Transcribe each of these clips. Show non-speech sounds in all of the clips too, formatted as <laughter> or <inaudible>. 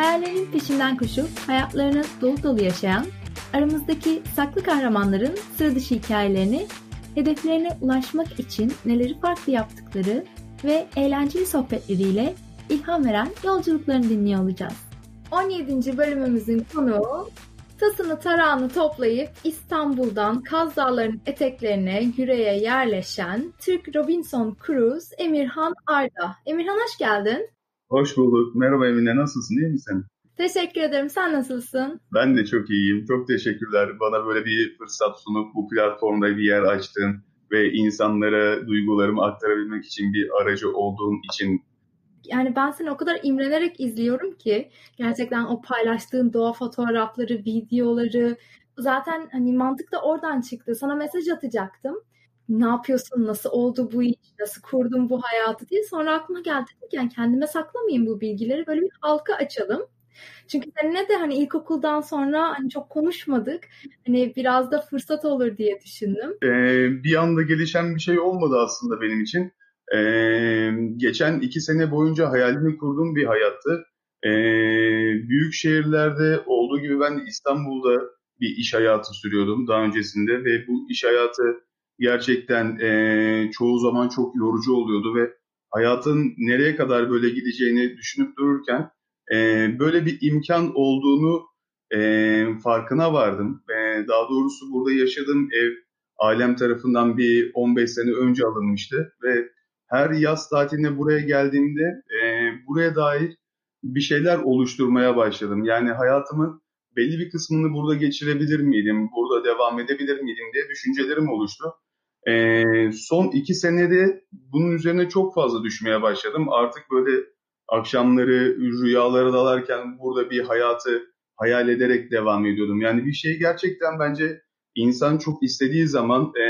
Hayallerin peşinden koşup hayatlarını dolu dolu yaşayan, aramızdaki saklı kahramanların sıra dışı hikayelerini, hedeflerine ulaşmak için neleri farklı yaptıkları ve eğlenceli sohbetleriyle ilham veren yolculuklarını dinliyor olacağız. 17. bölümümüzün konuğu tasını tarağını toplayıp İstanbul'dan Kaz Dağları'nın eteklerine yüreğe yerleşen Türk Robinson Cruise Emirhan Arda. Emirhan hoş geldin. Hoş bulduk. Merhaba Emine. Nasılsın? İyi misin? Teşekkür ederim. Sen nasılsın? Ben de çok iyiyim. Çok teşekkürler. Bana böyle bir fırsat sunup bu platformda bir yer açtın ve insanlara duygularımı aktarabilmek için bir aracı olduğun için yani ben seni o kadar imrenerek izliyorum ki gerçekten o paylaştığın doğa fotoğrafları, videoları zaten hani mantık da oradan çıktı. Sana mesaj atacaktım. Ne yapıyorsun? Nasıl oldu bu iş? Nasıl kurdun bu hayatı diye. Sonra aklıma geldi ki yani kendime saklamayayım bu bilgileri. Böyle bir halka açalım. Çünkü seninle de hani ilkokuldan sonra hani çok konuşmadık. Hani biraz da fırsat olur diye düşündüm. Ee, bir anda gelişen bir şey olmadı aslında benim için. Ee, geçen iki sene boyunca hayalini kurduğum bir hayattı. Ee, büyük şehirlerde olduğu gibi ben de İstanbul'da bir iş hayatı sürüyordum daha öncesinde ve bu iş hayatı gerçekten e, çoğu zaman çok yorucu oluyordu ve hayatın nereye kadar böyle gideceğini düşünüp dururken e, böyle bir imkan olduğunu e, farkına vardım. E, daha doğrusu burada yaşadığım ev ailem tarafından bir 15 sene önce alınmıştı ve her yaz tatiline buraya geldiğimde e, buraya dair bir şeyler oluşturmaya başladım. Yani hayatımın belli bir kısmını burada geçirebilir miydim, burada devam edebilir miydim diye düşüncelerim oluştu. E, son iki senede bunun üzerine çok fazla düşmeye başladım. Artık böyle akşamları rüyalara dalarken burada bir hayatı hayal ederek devam ediyordum. Yani bir şey gerçekten bence insan çok istediği zaman e,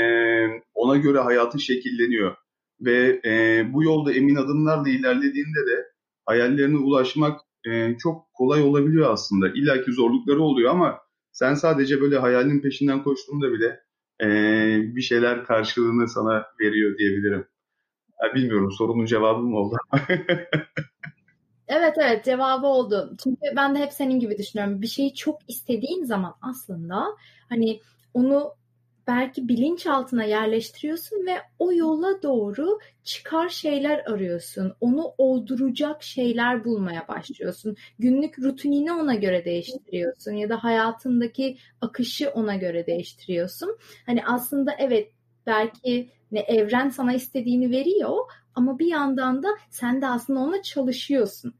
ona göre hayatı şekilleniyor ve e, bu yolda emin adımlarla ilerlediğinde de hayallerine ulaşmak e, çok kolay olabiliyor aslında. İlla ki zorlukları oluyor ama sen sadece böyle hayalin peşinden koştuğunda bile e, bir şeyler karşılığını sana veriyor diyebilirim. Ya bilmiyorum sorunun cevabı mı oldu? <laughs> evet evet cevabı oldu. Çünkü ben de hep senin gibi düşünüyorum. Bir şeyi çok istediğin zaman aslında hani onu belki bilinçaltına yerleştiriyorsun ve o yola doğru çıkar şeyler arıyorsun. Onu olduracak şeyler bulmaya başlıyorsun. Günlük rutinini ona göre değiştiriyorsun ya da hayatındaki akışı ona göre değiştiriyorsun. Hani aslında evet belki ne evren sana istediğini veriyor ama bir yandan da sen de aslında ona çalışıyorsun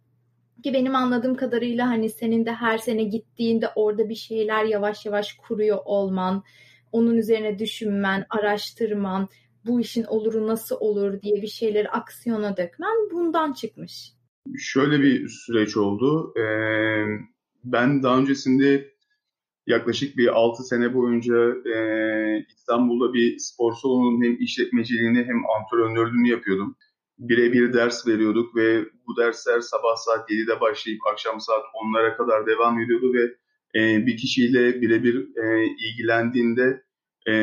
ki benim anladığım kadarıyla hani senin de her sene gittiğinde orada bir şeyler yavaş yavaş kuruyor olman, onun üzerine düşünmen, araştırman, bu işin oluru nasıl olur diye bir şeyleri aksiyona dökmen bundan çıkmış. Şöyle bir süreç oldu. Ee, ben daha öncesinde yaklaşık bir 6 sene boyunca e, İstanbul'da bir spor salonunun hem işletmeciliğini hem antrenörlüğünü yapıyordum. Birebir ders veriyorduk ve bu dersler sabah saat 7'de başlayıp akşam saat 10'lara kadar devam ediyordu ve e, bir kişiyle birebir e, ilgilendiğinde e,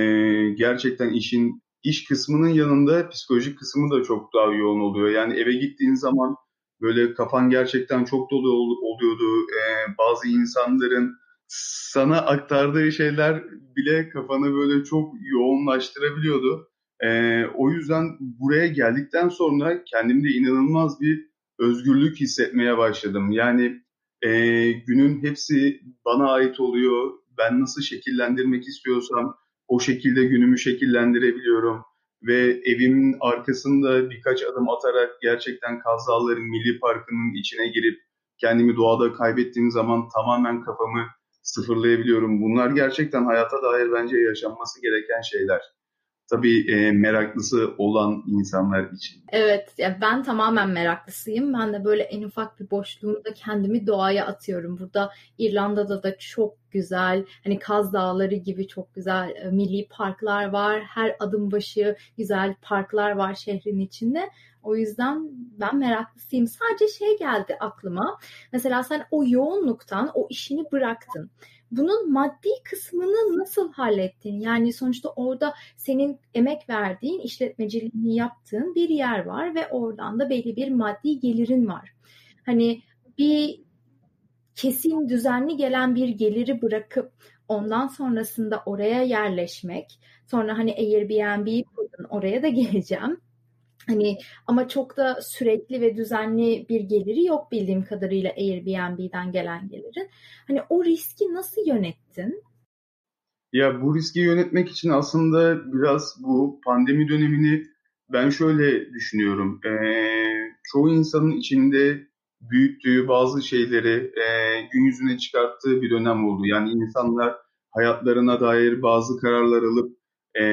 gerçekten işin iş kısmının yanında psikolojik kısmı da çok daha yoğun oluyor. Yani eve gittiğin zaman böyle kafan gerçekten çok dolu oluyordu. E, bazı insanların sana aktardığı şeyler bile kafanı böyle çok yoğunlaştırabiliyordu. E, o yüzden buraya geldikten sonra kendimde inanılmaz bir özgürlük hissetmeye başladım. Yani e, günün hepsi bana ait oluyor. Ben nasıl şekillendirmek istiyorsam o şekilde günümü şekillendirebiliyorum. Ve evimin arkasında birkaç adım atarak gerçekten Kazalların Milli Parkı'nın içine girip kendimi doğada kaybettiğim zaman tamamen kafamı sıfırlayabiliyorum. Bunlar gerçekten hayata dair bence yaşanması gereken şeyler. Tabii e, meraklısı olan insanlar için. Evet, ya ben tamamen meraklısıyım. Ben de böyle en ufak bir boşluğumda kendimi doğaya atıyorum. Burada İrlanda'da da çok güzel, hani Kaz Dağları gibi çok güzel e, milli parklar var. Her adım başı güzel parklar var şehrin içinde. O yüzden ben meraklısıyım. Sadece şey geldi aklıma. Mesela sen o yoğunluktan o işini bıraktın bunun maddi kısmını nasıl hallettin? Yani sonuçta orada senin emek verdiğin, işletmeciliğini yaptığın bir yer var ve oradan da belli bir maddi gelirin var. Hani bir kesin düzenli gelen bir geliri bırakıp ondan sonrasında oraya yerleşmek, sonra hani Airbnb kurdun oraya da <laughs> geleceğim. Hani ama çok da sürekli ve düzenli bir geliri yok bildiğim kadarıyla Airbnb'den gelen gelirin. Hani o riski nasıl yönettin? Ya bu riski yönetmek için aslında biraz bu pandemi dönemini ben şöyle düşünüyorum. Ee, çoğu insanın içinde büyüttüğü bazı şeyleri e, gün yüzüne çıkarttığı bir dönem oldu. Yani insanlar hayatlarına dair bazı kararlar alıp e,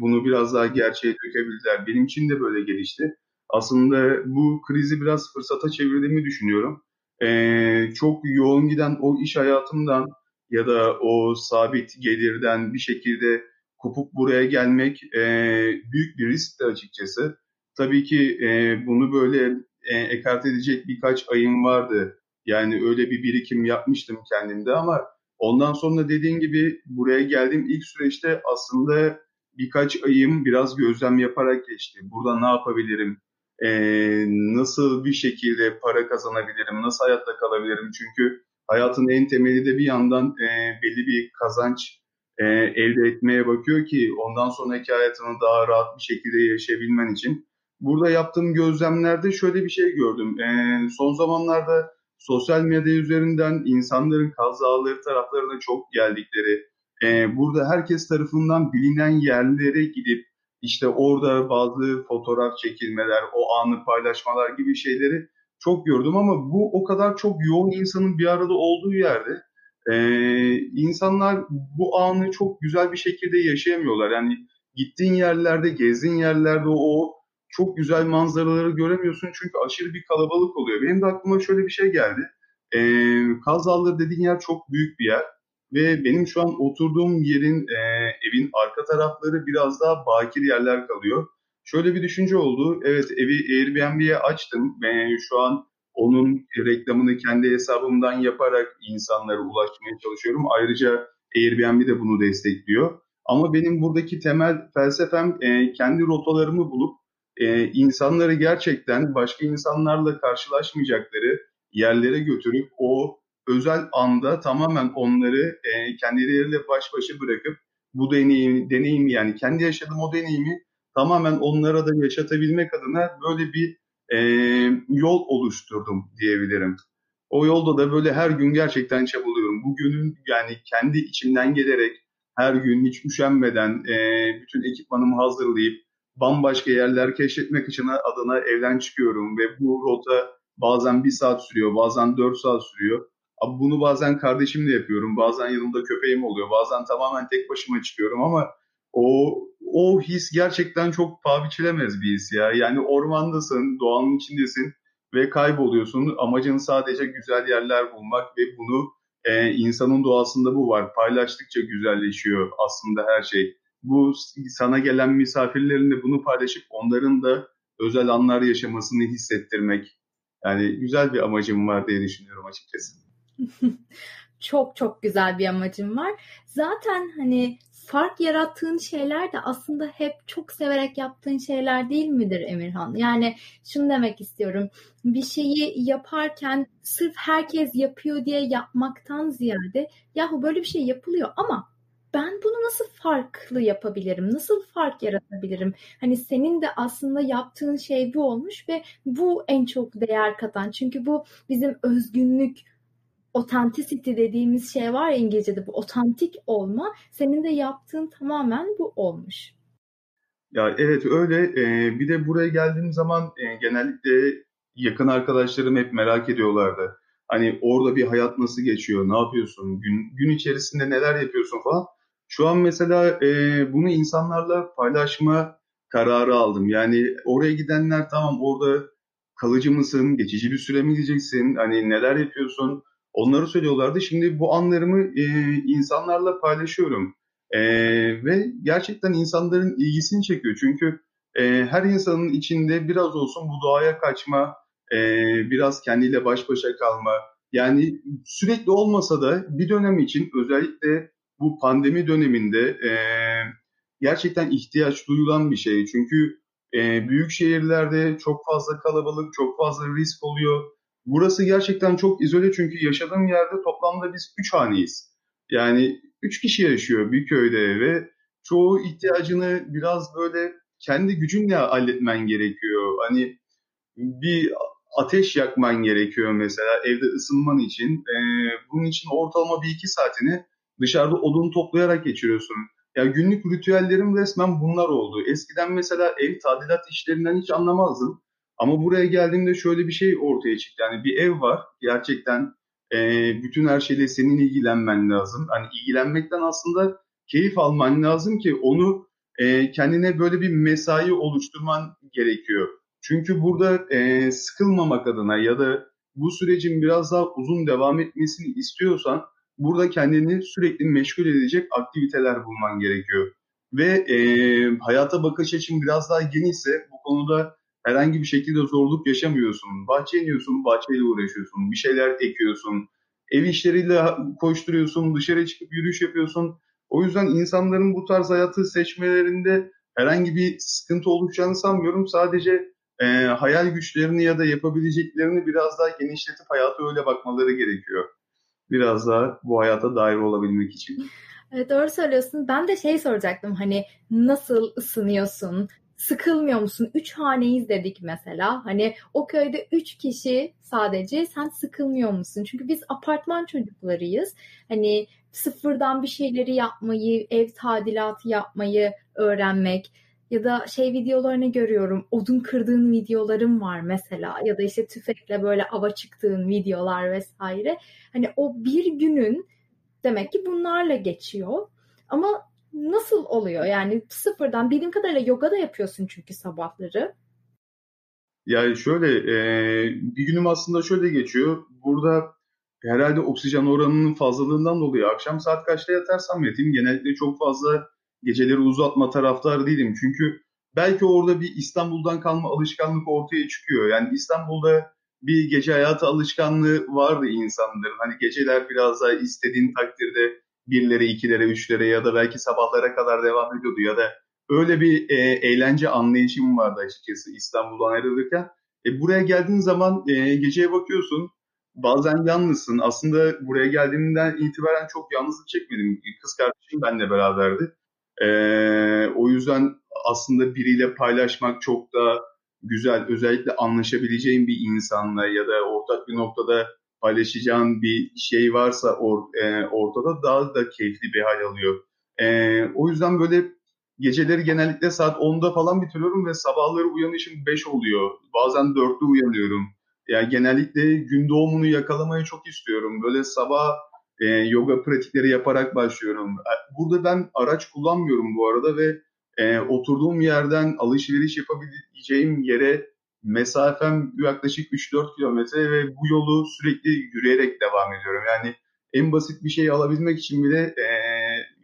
bunu biraz daha gerçeğe dökebildiler. Benim için de böyle gelişti. Aslında bu krizi biraz fırsata çevirdiğimi düşünüyorum. E, çok yoğun giden o iş hayatımdan ya da o sabit gelirden bir şekilde kopup buraya gelmek e, büyük bir riskti açıkçası. Tabii ki e, bunu böyle e, ekart edecek birkaç ayım vardı. Yani öyle bir birikim yapmıştım kendimde ama Ondan sonra dediğin gibi buraya geldiğim ilk süreçte aslında birkaç ayım biraz gözlem yaparak geçti. Burada ne yapabilirim? Ee, nasıl bir şekilde para kazanabilirim? Nasıl hayatta kalabilirim? Çünkü hayatın en temeli de bir yandan e, belli bir kazanç e, elde etmeye bakıyor ki ondan sonraki hayatını daha rahat bir şekilde yaşayabilmen için. Burada yaptığım gözlemlerde şöyle bir şey gördüm. E, son zamanlarda sosyal medya üzerinden insanların Kaz Dağları taraflarına çok geldikleri, e, burada herkes tarafından bilinen yerlere gidip işte orada bazı fotoğraf çekilmeler, o anı paylaşmalar gibi şeyleri çok gördüm ama bu o kadar çok yoğun insanın bir arada olduğu yerde e, insanlar bu anı çok güzel bir şekilde yaşayamıyorlar. Yani gittiğin yerlerde, gezdiğin yerlerde o çok güzel manzaraları göremiyorsun çünkü aşırı bir kalabalık oluyor. Benim de aklıma şöyle bir şey geldi. Ee, Kaz dediğin yer çok büyük bir yer ve benim şu an oturduğum yerin e, evin arka tarafları biraz daha bakir yerler kalıyor. Şöyle bir düşünce oldu. Evet evi Airbnb'ye açtım ve şu an onun reklamını kendi hesabımdan yaparak insanlara ulaşmaya çalışıyorum. Ayrıca Airbnb de bunu destekliyor. Ama benim buradaki temel felsefem e, kendi rotalarımı bulup e, insanları gerçekten başka insanlarla karşılaşmayacakları yerlere götürüp o özel anda tamamen onları e, kendileriyle baş başa bırakıp bu deneyimi, deneyimi yani kendi yaşadığım o deneyimi tamamen onlara da yaşatabilmek adına böyle bir e, yol oluşturdum diyebilirim. O yolda da böyle her gün gerçekten çabalıyorum. Bugünün yani kendi içimden gelerek her gün hiç üşenmeden e, bütün ekipmanımı hazırlayıp bambaşka yerler keşfetmek için adına evden çıkıyorum ve bu rota bazen bir saat sürüyor, bazen dört saat sürüyor. Abi bunu bazen kardeşimle yapıyorum, bazen yanımda köpeğim oluyor, bazen tamamen tek başıma çıkıyorum ama o o his gerçekten çok paha biçilemez bir his ya. Yani ormandasın, doğanın içindesin ve kayboluyorsun. Amacın sadece güzel yerler bulmak ve bunu e, insanın doğasında bu var. Paylaştıkça güzelleşiyor aslında her şey bu sana gelen misafirlerinle bunu paylaşıp onların da özel anlar yaşamasını hissettirmek. Yani güzel bir amacım var diye düşünüyorum açıkçası. <laughs> çok çok güzel bir amacım var. Zaten hani fark yarattığın şeyler de aslında hep çok severek yaptığın şeyler değil midir Emirhan? Yani şunu demek istiyorum. Bir şeyi yaparken sırf herkes yapıyor diye yapmaktan ziyade yahu böyle bir şey yapılıyor ama ben bunu nasıl farklı yapabilirim? Nasıl fark yaratabilirim? Hani senin de aslında yaptığın şey bu olmuş ve bu en çok değer katan. Çünkü bu bizim özgünlük, authenticity dediğimiz şey var ya İngilizce'de bu otantik olma. Senin de yaptığın tamamen bu olmuş. Ya evet öyle. Ee, bir de buraya geldiğim zaman e, genellikle yakın arkadaşlarım hep merak ediyorlardı. Hani orada bir hayat nasıl geçiyor, ne yapıyorsun, gün, gün içerisinde neler yapıyorsun falan Şu an mesela e, bunu insanlarla paylaşma kararı aldım. Yani oraya gidenler tamam orada kalıcı mısın, geçici bir süre mi diyeceksin, hani neler yapıyorsun onları söylüyorlardı. Şimdi bu anlarımı e, insanlarla paylaşıyorum. E, ve gerçekten insanların ilgisini çekiyor. Çünkü e, her insanın içinde biraz olsun bu doğaya kaçma, e, biraz kendiyle baş başa kalma, yani sürekli olmasa da bir dönem için özellikle bu pandemi döneminde e, gerçekten ihtiyaç duyulan bir şey. Çünkü e, büyük şehirlerde çok fazla kalabalık, çok fazla risk oluyor. Burası gerçekten çok izole çünkü yaşadığım yerde toplamda biz üç haneyiz. Yani üç kişi yaşıyor bir köyde ve çoğu ihtiyacını biraz böyle kendi gücünle halletmen gerekiyor. Hani bir ateş yakman gerekiyor mesela evde ısınman için. E, bunun için ortalama bir iki saatini dışarıda odun toplayarak geçiriyorsun. Ya günlük ritüellerim resmen bunlar oldu. Eskiden mesela ev tadilat işlerinden hiç anlamazdım. Ama buraya geldiğimde şöyle bir şey ortaya çıktı. Yani bir ev var. Gerçekten e, bütün her şeyle senin ilgilenmen lazım. Hani ilgilenmekten aslında keyif alman lazım ki onu e, kendine böyle bir mesai oluşturman gerekiyor. Çünkü burada e, sıkılmamak adına ya da bu sürecin biraz daha uzun devam etmesini istiyorsan burada kendini sürekli meşgul edecek aktiviteler bulman gerekiyor. Ve e, hayata bakış açın biraz daha genişse bu konuda herhangi bir şekilde zorluk yaşamıyorsun. Bahçe iniyorsun, bahçeyle uğraşıyorsun, bir şeyler ekiyorsun, ev işleriyle koşturuyorsun, dışarı çıkıp yürüyüş yapıyorsun. O yüzden insanların bu tarz hayatı seçmelerinde herhangi bir sıkıntı oluşacağını sanmıyorum. Sadece e, hayal güçlerini ya da yapabileceklerini biraz daha genişletip hayata öyle bakmaları gerekiyor. Biraz daha bu hayata dair olabilmek için. Evet, doğru söylüyorsun. Ben de şey soracaktım hani nasıl ısınıyorsun? Sıkılmıyor musun? Üç haneyiz dedik mesela. Hani o köyde üç kişi sadece sen sıkılmıyor musun? Çünkü biz apartman çocuklarıyız. Hani sıfırdan bir şeyleri yapmayı, ev tadilatı yapmayı öğrenmek ya da şey videolarını görüyorum. Odun kırdığın videolarım var mesela ya da işte tüfekle böyle ava çıktığın videolar vesaire. Hani o bir günün demek ki bunlarla geçiyor. Ama nasıl oluyor? Yani sıfırdan bildiğim kadarıyla yoga da yapıyorsun çünkü sabahları. Yani şöyle e, bir günüm aslında şöyle geçiyor. Burada herhalde oksijen oranının fazlalığından dolayı akşam saat kaçta yatarsam yatayım genellikle çok fazla geceleri uzatma taraftar değilim. Çünkü belki orada bir İstanbul'dan kalma alışkanlık ortaya çıkıyor. Yani İstanbul'da bir gece hayatı alışkanlığı vardı insanların. Hani geceler biraz daha istediğin takdirde birlere, ikilere, üçlere ya da belki sabahlara kadar devam ediyordu ya da öyle bir e, eğlence anlayışım vardı açıkçası İstanbul'dan ayrılırken. E, buraya geldiğin zaman e, geceye bakıyorsun bazen yalnızsın. Aslında buraya geldiğimden itibaren çok yalnızlık çekmedim. Kız kardeşim benimle beraberdi. E, o yüzden aslında biriyle paylaşmak çok da güzel. Özellikle anlaşabileceğin bir insanla ya da ortak bir noktada paylaşacağın bir şey varsa or, e, ortada daha da keyifli bir hal alıyor. E, o yüzden böyle geceleri genellikle saat 10'da falan bitiriyorum ve sabahları uyanışım 5 oluyor. Bazen 4'te uyanıyorum. Yani genellikle gün doğumunu yakalamayı çok istiyorum. Böyle sabah e, yoga pratikleri yaparak başlıyorum. E, burada ben araç kullanmıyorum bu arada ve e, oturduğum yerden alışveriş yapabileceğim yere mesafem yaklaşık 3-4 kilometre ve bu yolu sürekli yürüyerek devam ediyorum. Yani en basit bir şey alabilmek için bile e,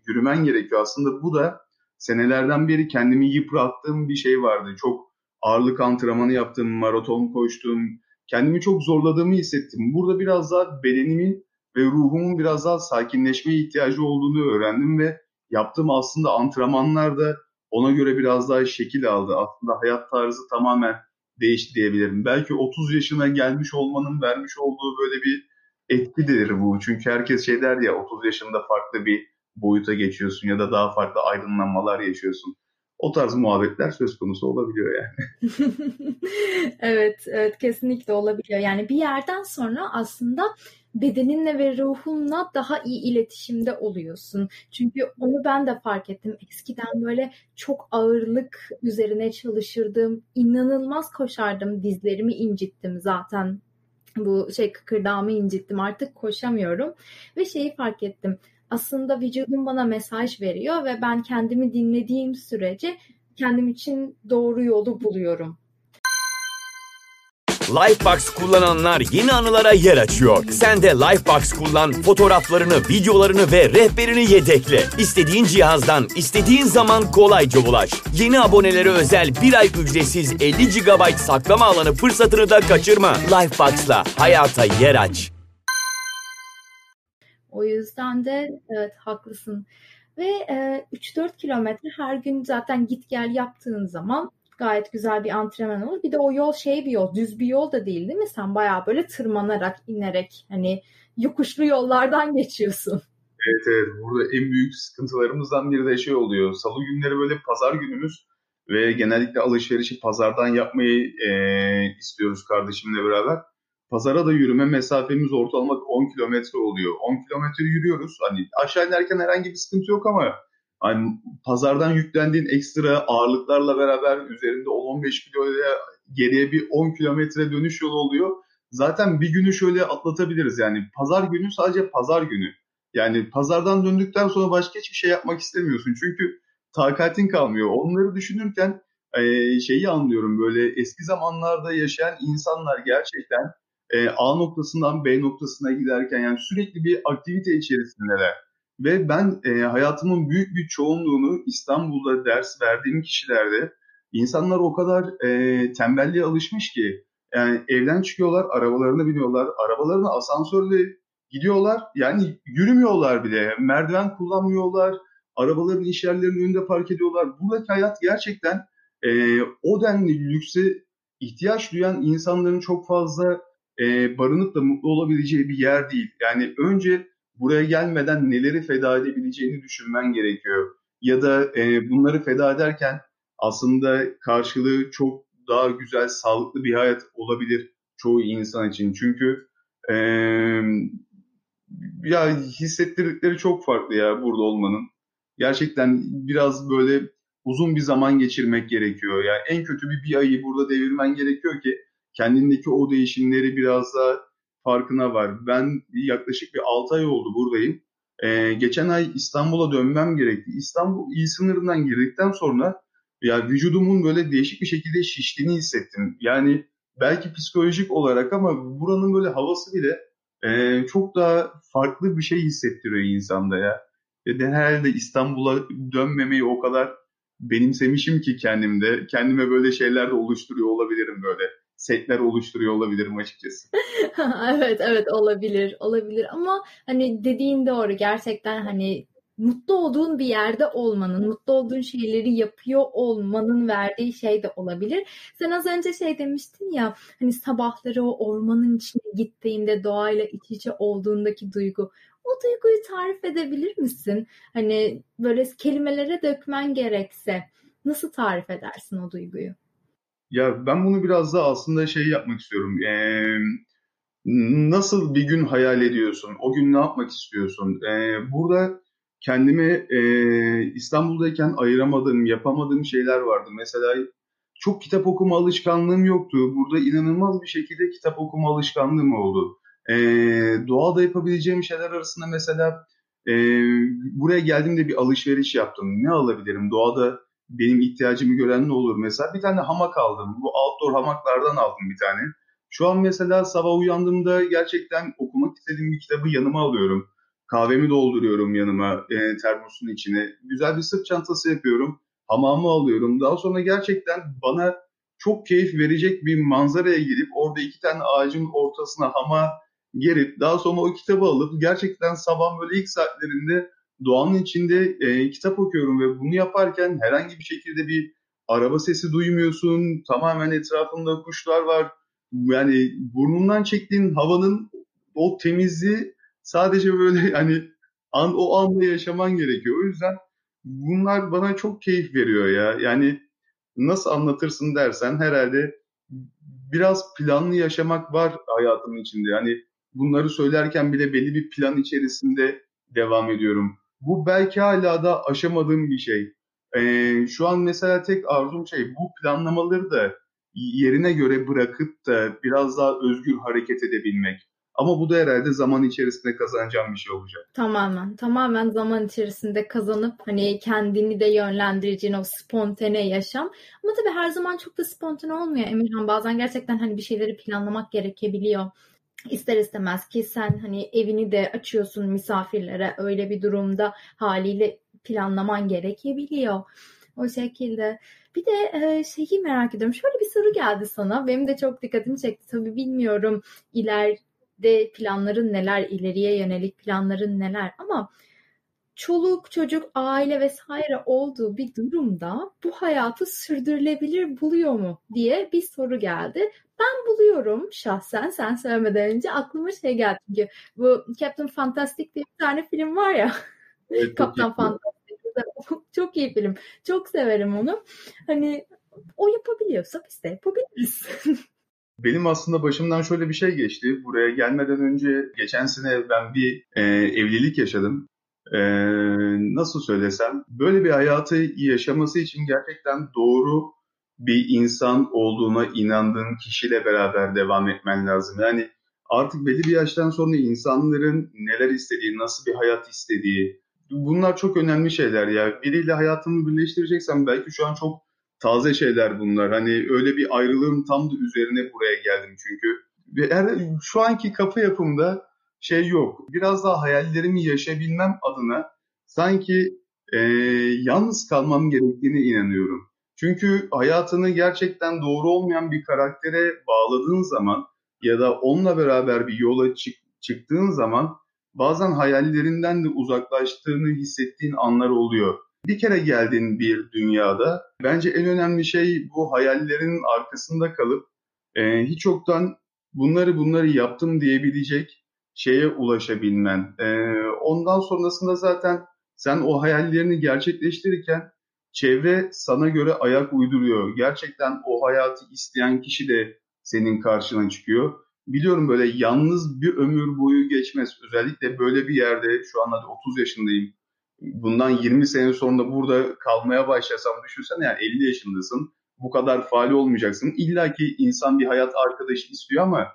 yürümen gerekiyor. Aslında bu da senelerden beri kendimi yıprattığım bir şey vardı. Çok ağırlık antrenmanı yaptım, maraton koştum. Kendimi çok zorladığımı hissettim. Burada biraz daha bedenimin ve ruhumun biraz daha sakinleşmeye ihtiyacı olduğunu öğrendim ve yaptığım aslında antrenmanlar da ona göre biraz daha şekil aldı. Aslında hayat tarzı tamamen değişti diyebilirim. Belki 30 yaşına gelmiş olmanın vermiş olduğu böyle bir etkidir bu. Çünkü herkes şey der ya 30 yaşında farklı bir boyuta geçiyorsun ya da daha farklı aydınlanmalar yaşıyorsun. O tarz muhabbetler söz konusu olabiliyor yani. <laughs> <laughs> evet, evet kesinlikle olabiliyor. Yani bir yerden sonra aslında bedeninle ve ruhunla daha iyi iletişimde oluyorsun. Çünkü onu ben de fark ettim. Eskiden böyle çok ağırlık üzerine çalışırdım. İnanılmaz koşardım. Dizlerimi incittim zaten. Bu şey kıkırdağımı incittim. Artık koşamıyorum. Ve şeyi fark ettim aslında vücudum bana mesaj veriyor ve ben kendimi dinlediğim sürece kendim için doğru yolu buluyorum. Lifebox kullananlar yeni anılara yer açıyor. Sen de Lifebox kullan, fotoğraflarını, videolarını ve rehberini yedekle. İstediğin cihazdan, istediğin zaman kolayca ulaş. Yeni abonelere özel bir ay ücretsiz 50 GB saklama alanı fırsatını da kaçırma. Lifebox'la hayata yer aç. O yüzden de evet haklısın. Ve e, 3-4 kilometre her gün zaten git gel yaptığın zaman gayet güzel bir antrenman olur. Bir de o yol şey bir yol, düz bir yol da değil değil mi? Sen bayağı böyle tırmanarak, inerek hani yokuşlu yollardan <laughs> geçiyorsun. Evet evet. Burada en büyük sıkıntılarımızdan biri de şey oluyor. Salı günleri böyle pazar günümüz ve genellikle alışverişi pazardan yapmayı e, istiyoruz kardeşimle beraber. Pazara da yürüme mesafemiz ortalama 10 kilometre oluyor. 10 kilometre yürüyoruz. Hani aşağı inerken herhangi bir sıkıntı yok ama hani pazardan yüklendiğin ekstra ağırlıklarla beraber üzerinde 10-15 kiloya geriye bir 10 kilometre dönüş yolu oluyor. Zaten bir günü şöyle atlatabiliriz yani. Pazar günü sadece pazar günü. Yani pazardan döndükten sonra başka hiçbir şey yapmak istemiyorsun. Çünkü takatin kalmıyor. Onları düşünürken şeyi anlıyorum böyle eski zamanlarda yaşayan insanlar gerçekten A noktasından B noktasına giderken yani sürekli bir aktivite içerisindeler. Ve ben e, hayatımın büyük bir çoğunluğunu İstanbul'da ders verdiğim kişilerde insanlar o kadar e, tembelliğe alışmış ki yani evden çıkıyorlar, arabalarına biniyorlar, arabalarına asansörle gidiyorlar. Yani yürümüyorlar bile, merdiven kullanmıyorlar, arabaların iş yerlerinin önünde park ediyorlar. Buradaki hayat gerçekten e, o denli lükse ihtiyaç duyan insanların çok fazla e, barınıp da mutlu olabileceği bir yer değil. Yani önce buraya gelmeden neleri feda edebileceğini düşünmen gerekiyor. Ya da e, bunları feda ederken aslında karşılığı çok daha güzel, sağlıklı bir hayat olabilir çoğu insan için. Çünkü e, ya hissettirdikleri çok farklı ya burada olmanın. Gerçekten biraz böyle uzun bir zaman geçirmek gerekiyor. Yani en kötü bir bir ayı burada devirmen gerekiyor ki kendindeki o değişimleri biraz daha farkına var. Ben yaklaşık bir 6 ay oldu buradayım. Ee, geçen ay İstanbul'a dönmem gerekti. İstanbul il sınırından girdikten sonra ya vücudumun böyle değişik bir şekilde şiştiğini hissettim. Yani belki psikolojik olarak ama buranın böyle havası bile e, çok daha farklı bir şey hissettiriyor insanda ya. De herhalde İstanbul'a dönmemeyi o kadar benimsemişim ki kendimde. Kendime böyle şeyler de oluşturuyor olabilirim böyle setler oluşturuyor olabilirim açıkçası. <laughs> evet evet olabilir olabilir ama hani dediğin doğru gerçekten hani mutlu olduğun bir yerde olmanın, mutlu olduğun şeyleri yapıyor olmanın verdiği şey de olabilir. Sen az önce şey demiştin ya hani sabahları o ormanın içine gittiğinde doğayla iç içe olduğundaki duygu. O duyguyu tarif edebilir misin? Hani böyle kelimelere dökmen gerekse nasıl tarif edersin o duyguyu? Ya ben bunu biraz da aslında şey yapmak istiyorum. Ee, nasıl bir gün hayal ediyorsun? O gün ne yapmak istiyorsun? Ee, burada kendimi e, İstanbul'dayken ayıramadığım, yapamadığım şeyler vardı. Mesela çok kitap okuma alışkanlığım yoktu. Burada inanılmaz bir şekilde kitap okuma alışkanlığım oldu. Ee, doğada yapabileceğim şeyler arasında mesela e, buraya geldiğimde bir alışveriş yaptım. Ne alabilirim? Doğada benim ihtiyacımı gören ne olur mesela? Bir tane hamak aldım. Bu outdoor hamaklardan aldım bir tane. Şu an mesela sabah uyandığımda gerçekten okumak istediğim bir kitabı yanıma alıyorum. Kahvemi dolduruyorum yanıma e, termosun içine. Güzel bir sırt çantası yapıyorum. Hamamı alıyorum. Daha sonra gerçekten bana çok keyif verecek bir manzaraya gidip orada iki tane ağacın ortasına hama gerip daha sonra o kitabı alıp gerçekten sabah böyle ilk saatlerinde doğanın içinde e, kitap okuyorum ve bunu yaparken herhangi bir şekilde bir araba sesi duymuyorsun. Tamamen etrafında kuşlar var. Yani burnundan çektiğin havanın o temizliği sadece böyle <laughs> hani an, o anda yaşaman gerekiyor. O yüzden bunlar bana çok keyif veriyor ya. Yani nasıl anlatırsın dersen herhalde biraz planlı yaşamak var hayatımın içinde. Yani bunları söylerken bile belli bir plan içerisinde devam ediyorum. Bu belki hala da aşamadığım bir şey. Ee, şu an mesela tek arzum şey bu planlamaları da yerine göre bırakıp da biraz daha özgür hareket edebilmek. Ama bu da herhalde zaman içerisinde kazanacağım bir şey olacak. Tamamen, tamamen zaman içerisinde kazanıp hani kendini de yönlendireceğin o spontane yaşam. Ama tabii her zaman çok da spontane olmuyor Emirhan. Bazen gerçekten hani bir şeyleri planlamak gerekebiliyor. İster istemez ki sen hani evini de açıyorsun misafirlere öyle bir durumda haliyle planlaman gerekebiliyor. O şekilde. Bir de e, şeyi merak ediyorum. Şöyle bir soru geldi sana. Benim de çok dikkatimi çekti. Tabii bilmiyorum ileride planların neler, ileriye yönelik planların neler ama çoluk, çocuk, aile vesaire olduğu bir durumda bu hayatı sürdürülebilir buluyor mu diye bir soru geldi. Ben buluyorum şahsen sen söylemeden önce aklıma şey geldi çünkü bu Captain Fantastic diye bir tane film var ya. Evet, Kaptan Fantastic çok iyi film. Çok severim onu. Hani o yapabiliyorsa biz de yapabiliriz. <laughs> Benim aslında başımdan şöyle bir şey geçti. Buraya gelmeden önce geçen sene ben bir e, evlilik yaşadım. E, nasıl söylesem böyle bir hayatı yaşaması için gerçekten doğru bir insan olduğuna inandığın kişiyle beraber devam etmen lazım. Yani artık belli bir yaştan sonra insanların neler istediği, nasıl bir hayat istediği, bunlar çok önemli şeyler ya. Biriyle hayatımı birleştireceksem belki şu an çok taze şeyler bunlar. Hani öyle bir ayrılığın tam da üzerine buraya geldim çünkü. Ve şu anki kafa yapımda şey yok. Biraz daha hayallerimi yaşayabilmem adına sanki e, yalnız kalmam gerektiğine inanıyorum. Çünkü hayatını gerçekten doğru olmayan bir karaktere bağladığın zaman ya da onunla beraber bir yola çık, çıktığın zaman bazen hayallerinden de uzaklaştığını hissettiğin anlar oluyor. Bir kere geldiğin bir dünyada bence en önemli şey bu hayallerin arkasında kalıp e, hiç yoktan bunları bunları yaptım diyebilecek şeye ulaşabilmen. E, ondan sonrasında zaten sen o hayallerini gerçekleştirirken çevre sana göre ayak uyduruyor. Gerçekten o hayatı isteyen kişi de senin karşına çıkıyor biliyorum böyle yalnız bir ömür boyu geçmez. Özellikle böyle bir yerde şu an hadi 30 yaşındayım. Bundan 20 sene sonra burada kalmaya başlasam düşünsene yani 50 yaşındasın. Bu kadar faali olmayacaksın. İlla ki insan bir hayat arkadaşı istiyor ama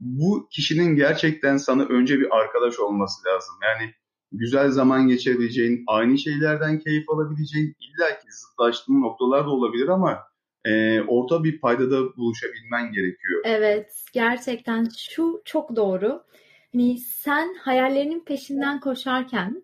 bu kişinin gerçekten sana önce bir arkadaş olması lazım. Yani güzel zaman geçirebileceğin, aynı şeylerden keyif alabileceğin, illa ki zıtlaştığın noktalar da olabilir ama e, orta bir paydada buluşabilmen gerekiyor. Evet, gerçekten şu çok doğru. Hani sen hayallerinin peşinden koşarken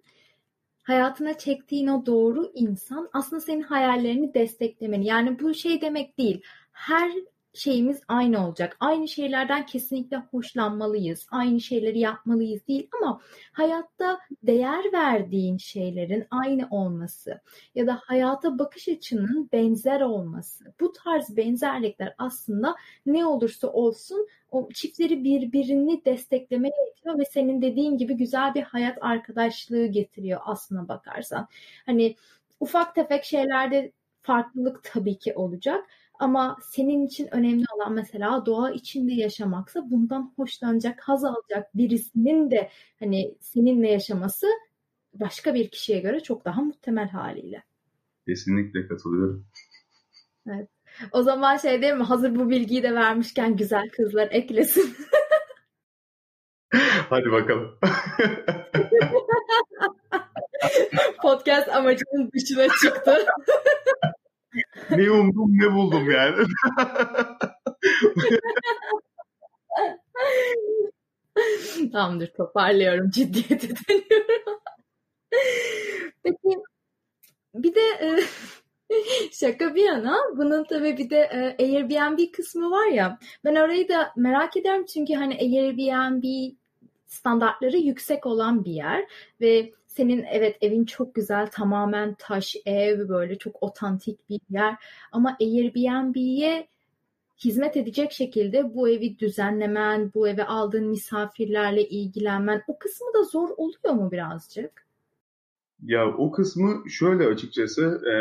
hayatına çektiğin o doğru insan aslında senin hayallerini desteklemeni. Yani bu şey demek değil. Her şeyimiz aynı olacak. Aynı şeylerden kesinlikle hoşlanmalıyız. Aynı şeyleri yapmalıyız değil ama hayatta değer verdiğin şeylerin aynı olması ya da hayata bakış açının benzer olması. Bu tarz benzerlikler aslında ne olursa olsun o çiftleri birbirini desteklemeye yetiyor ve senin dediğin gibi güzel bir hayat arkadaşlığı getiriyor aslına bakarsan. Hani ufak tefek şeylerde farklılık tabii ki olacak ama senin için önemli olan mesela doğa içinde yaşamaksa bundan hoşlanacak, haz alacak birisinin de hani seninle yaşaması başka bir kişiye göre çok daha muhtemel haliyle. Kesinlikle katılıyorum. Evet. O zaman şey değil mi? Hazır bu bilgiyi de vermişken güzel kızlar eklesin. <laughs> Hadi bakalım. <laughs> Podcast amacının dışına çıktı <laughs> ne umdum ne buldum yani. Tamamdır toparlıyorum ciddiyete dönüyorum. Peki bir de e, şaka bir yana bunun tabii bir de e, Airbnb kısmı var ya ben orayı da merak ederim çünkü hani Airbnb standartları yüksek olan bir yer ve senin evet evin çok güzel tamamen taş ev böyle çok otantik bir yer ama Airbnb'ye hizmet edecek şekilde bu evi düzenlemen, bu eve aldığın misafirlerle ilgilenmen o kısmı da zor oluyor mu birazcık? Ya o kısmı şöyle açıkçası ee,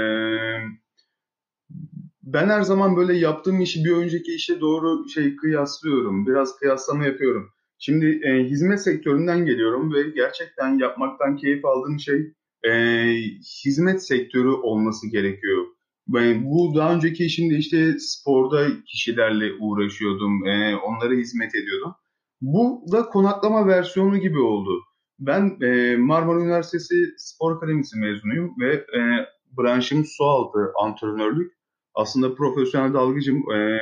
ben her zaman böyle yaptığım işi bir önceki işe doğru şey kıyaslıyorum. Biraz kıyaslama yapıyorum. Şimdi e, hizmet sektöründen geliyorum ve gerçekten yapmaktan keyif aldığım şey e, hizmet sektörü olması gerekiyor. Ben bu daha önceki işimde işte sporda kişilerle uğraşıyordum, e, onlara hizmet ediyordum. Bu da konaklama versiyonu gibi oldu. Ben e, Marmara Üniversitesi Spor Akademisi mezunuyum ve e, branşım sualtı antrenörlük. Aslında profesyonel dalgıcım. E,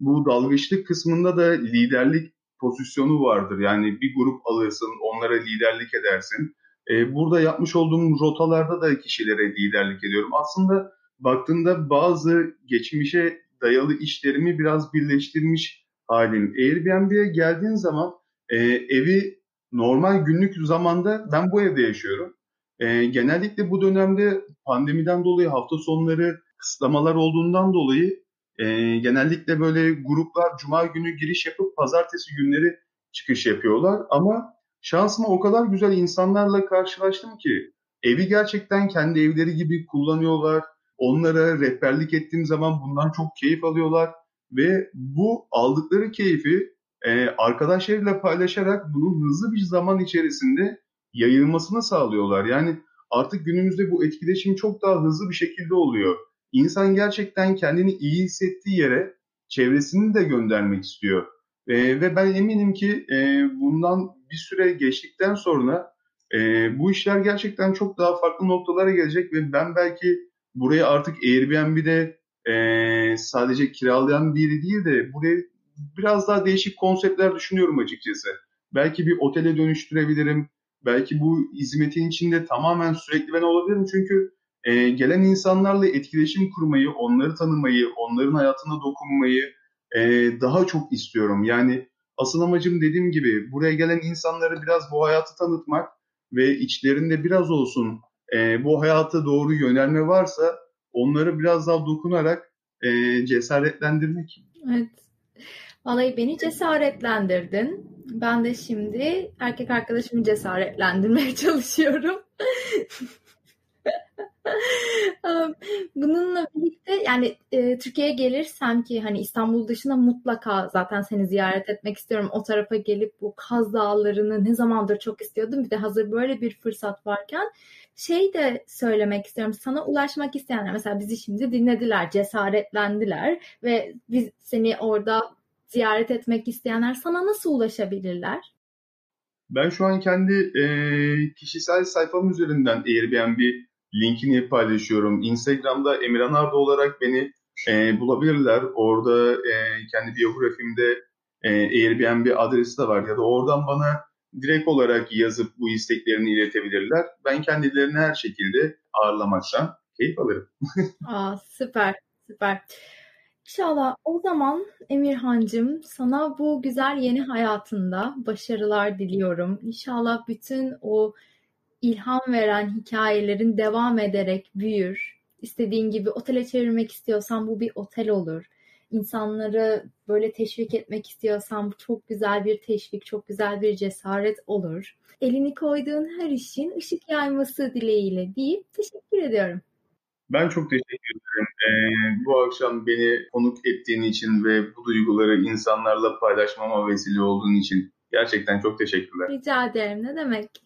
bu dalgıçlık kısmında da liderlik pozisyonu vardır. Yani bir grup alırsın, onlara liderlik edersin. E, burada yapmış olduğum rotalarda da kişilere liderlik ediyorum. Aslında baktığında bazı geçmişe dayalı işlerimi biraz birleştirmiş halim. Airbnb'ye geldiğin zaman e, evi normal günlük zamanda ben bu evde yaşıyorum. E, genellikle bu dönemde pandemiden dolayı hafta sonları kısıtlamalar olduğundan dolayı e, genellikle böyle gruplar cuma günü giriş yapıp pazartesi günleri çıkış yapıyorlar. Ama şansıma o kadar güzel insanlarla karşılaştım ki evi gerçekten kendi evleri gibi kullanıyorlar. Onlara rehberlik ettiğim zaman bundan çok keyif alıyorlar ve bu aldıkları keyfi e, arkadaşlarıyla paylaşarak bunun hızlı bir zaman içerisinde yayılmasını sağlıyorlar. Yani artık günümüzde bu etkileşim çok daha hızlı bir şekilde oluyor. İnsan gerçekten kendini iyi hissettiği yere çevresini de göndermek istiyor. E, ve ben eminim ki e, bundan bir süre geçtikten sonra e, bu işler gerçekten çok daha farklı noktalara gelecek ve ben belki buraya artık Airbnb'de e, sadece kiralayan biri değil de buraya biraz daha değişik konseptler düşünüyorum açıkçası. Belki bir otele dönüştürebilirim. Belki bu hizmetin içinde tamamen sürekli ben olabilirim. Çünkü e, gelen insanlarla etkileşim kurmayı, onları tanımayı, onların hayatına dokunmayı e, daha çok istiyorum. Yani asıl amacım dediğim gibi buraya gelen insanları biraz bu hayatı tanıtmak ve içlerinde biraz olsun e, bu hayata doğru yönelme varsa onları biraz daha dokunarak e, cesaretlendirmek. Evet. Vallahi beni cesaretlendirdin. Ben de şimdi erkek arkadaşımı cesaretlendirmeye <laughs> çalışıyorum. Bununla birlikte yani e, Türkiye'ye gelirsem ki hani İstanbul dışında mutlaka zaten seni ziyaret etmek istiyorum. O tarafa gelip bu Kaz Dağları'nı ne zamandır çok istiyordum. Bir de hazır böyle bir fırsat varken şey de söylemek istiyorum. Sana ulaşmak isteyenler mesela bizi şimdi dinlediler, cesaretlendiler ve biz seni orada ziyaret etmek isteyenler sana nasıl ulaşabilirler? Ben şu an kendi e, kişisel sayfam üzerinden Airbnb linkini paylaşıyorum. Instagram'da Emirhan Arda olarak beni e, bulabilirler. Orada e, kendi biyografimde e, Airbnb adresi de var ya da oradan bana direkt olarak yazıp bu isteklerini iletebilirler. Ben kendilerini her şekilde ağırlamaktan keyif alırım. <laughs> Aa, süper, süper. İnşallah o zaman Emirhancığım sana bu güzel yeni hayatında başarılar diliyorum. İnşallah bütün o ilham veren hikayelerin devam ederek büyür. İstediğin gibi otele çevirmek istiyorsan bu bir otel olur. İnsanları böyle teşvik etmek istiyorsan bu çok güzel bir teşvik, çok güzel bir cesaret olur. Elini koyduğun her işin ışık yayması dileğiyle deyip teşekkür ediyorum. Ben çok teşekkür ederim. Ee, bu akşam beni konuk ettiğin için ve bu duyguları insanlarla paylaşmama vesile olduğun için gerçekten çok teşekkürler. Rica ederim. Ne demek?